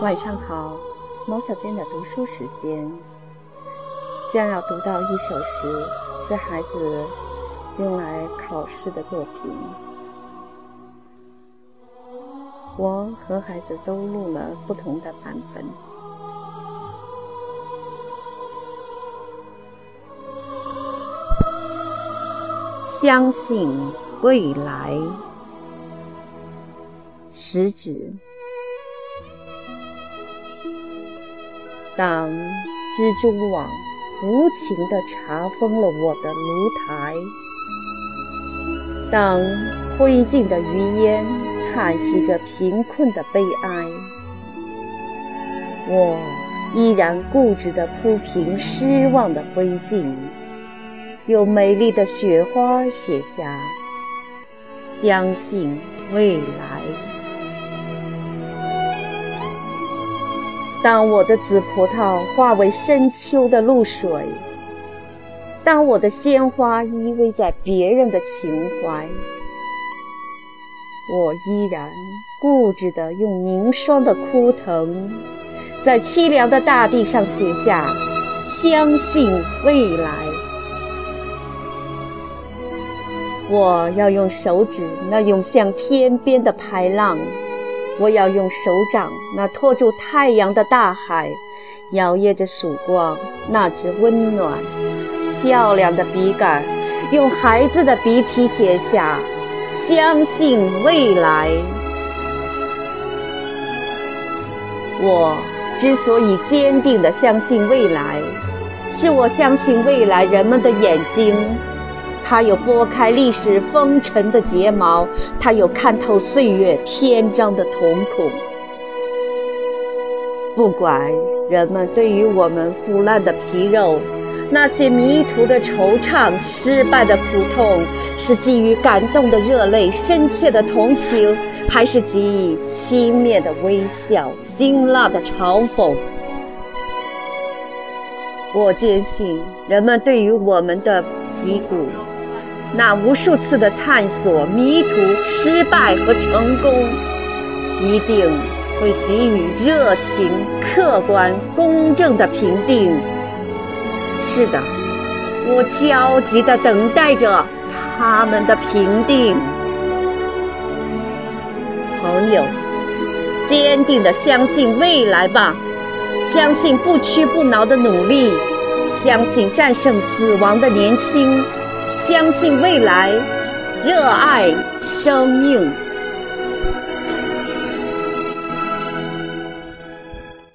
晚上好，毛小娟的读书时间将要读到一首诗，是孩子用来考试的作品。我和孩子都录了不同的版本。相信未来，食指。当蜘蛛网无情地查封了我的炉台，当灰烬的余烟叹息着贫困的悲哀，我依然固执地铺平失望的灰烬，用美丽的雪花写下“相信未来”。当我的紫葡萄化为深秋的露水，当我的鲜花依偎在别人的情怀，我依然固执地用凝霜的枯藤，在凄凉的大地上写下“相信未来”。我要用手指那涌向天边的排浪。我要用手掌那托住太阳的大海，摇曳着曙光，那只温暖、漂亮的笔杆，用孩子的笔体写下“相信未来”。我之所以坚定地相信未来，是我相信未来人们的眼睛。他有拨开历史风尘的睫毛，他有看透岁月篇章的瞳孔。不管人们对于我们腐烂的皮肉，那些迷途的惆怅、失败的苦痛，是基于感动的热泪、深切的同情，还是给予轻蔑的微笑、辛辣的嘲讽？我坚信，人们对于我们的脊骨，那无数次的探索、迷途、失败和成功，一定会给予热情、客观、公正的评定。是的，我焦急地等待着他们的评定。朋友，坚定地相信未来吧。相信不屈不挠的努力，相信战胜死亡的年轻，相信未来，热爱生命。